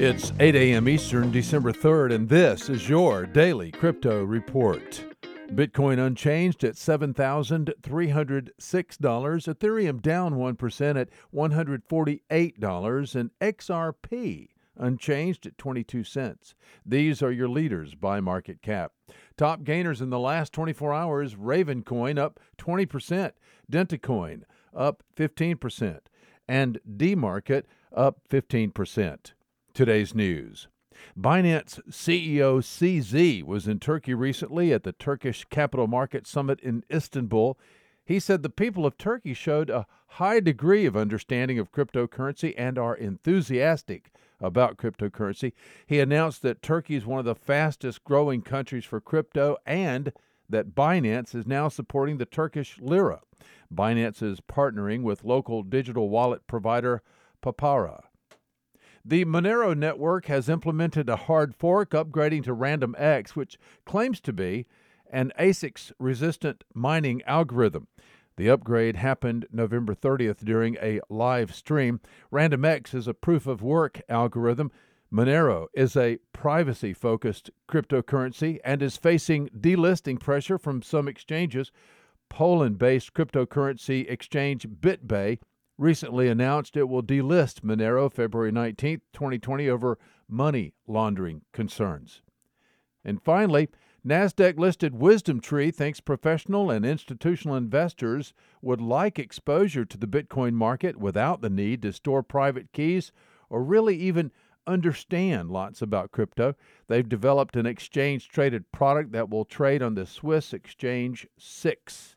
It's 8 a.m. Eastern, December 3rd, and this is your daily crypto report. Bitcoin unchanged at $7,306. Ethereum down 1% at $148. And XRP unchanged at 22 cents. These are your leaders by market cap. Top gainers in the last 24 hours Ravencoin up 20%, Dentacoin up 15%, and DMarket up 15%. Today's news. Binance CEO CZ was in Turkey recently at the Turkish Capital Market Summit in Istanbul. He said the people of Turkey showed a high degree of understanding of cryptocurrency and are enthusiastic about cryptocurrency. He announced that Turkey is one of the fastest growing countries for crypto and that Binance is now supporting the Turkish lira. Binance is partnering with local digital wallet provider Papara. The Monero network has implemented a hard fork upgrading to RandomX, which claims to be an ASICS resistant mining algorithm. The upgrade happened November 30th during a live stream. RandomX is a proof of work algorithm. Monero is a privacy focused cryptocurrency and is facing delisting pressure from some exchanges. Poland based cryptocurrency exchange BitBay recently announced it will delist Monero February 19, 2020, over money laundering concerns. And finally, NASDAQ listed Wisdom Tree thinks professional and institutional investors would like exposure to the Bitcoin market without the need to store private keys or really even understand lots about crypto. They've developed an exchange traded product that will trade on the Swiss exchange SIX.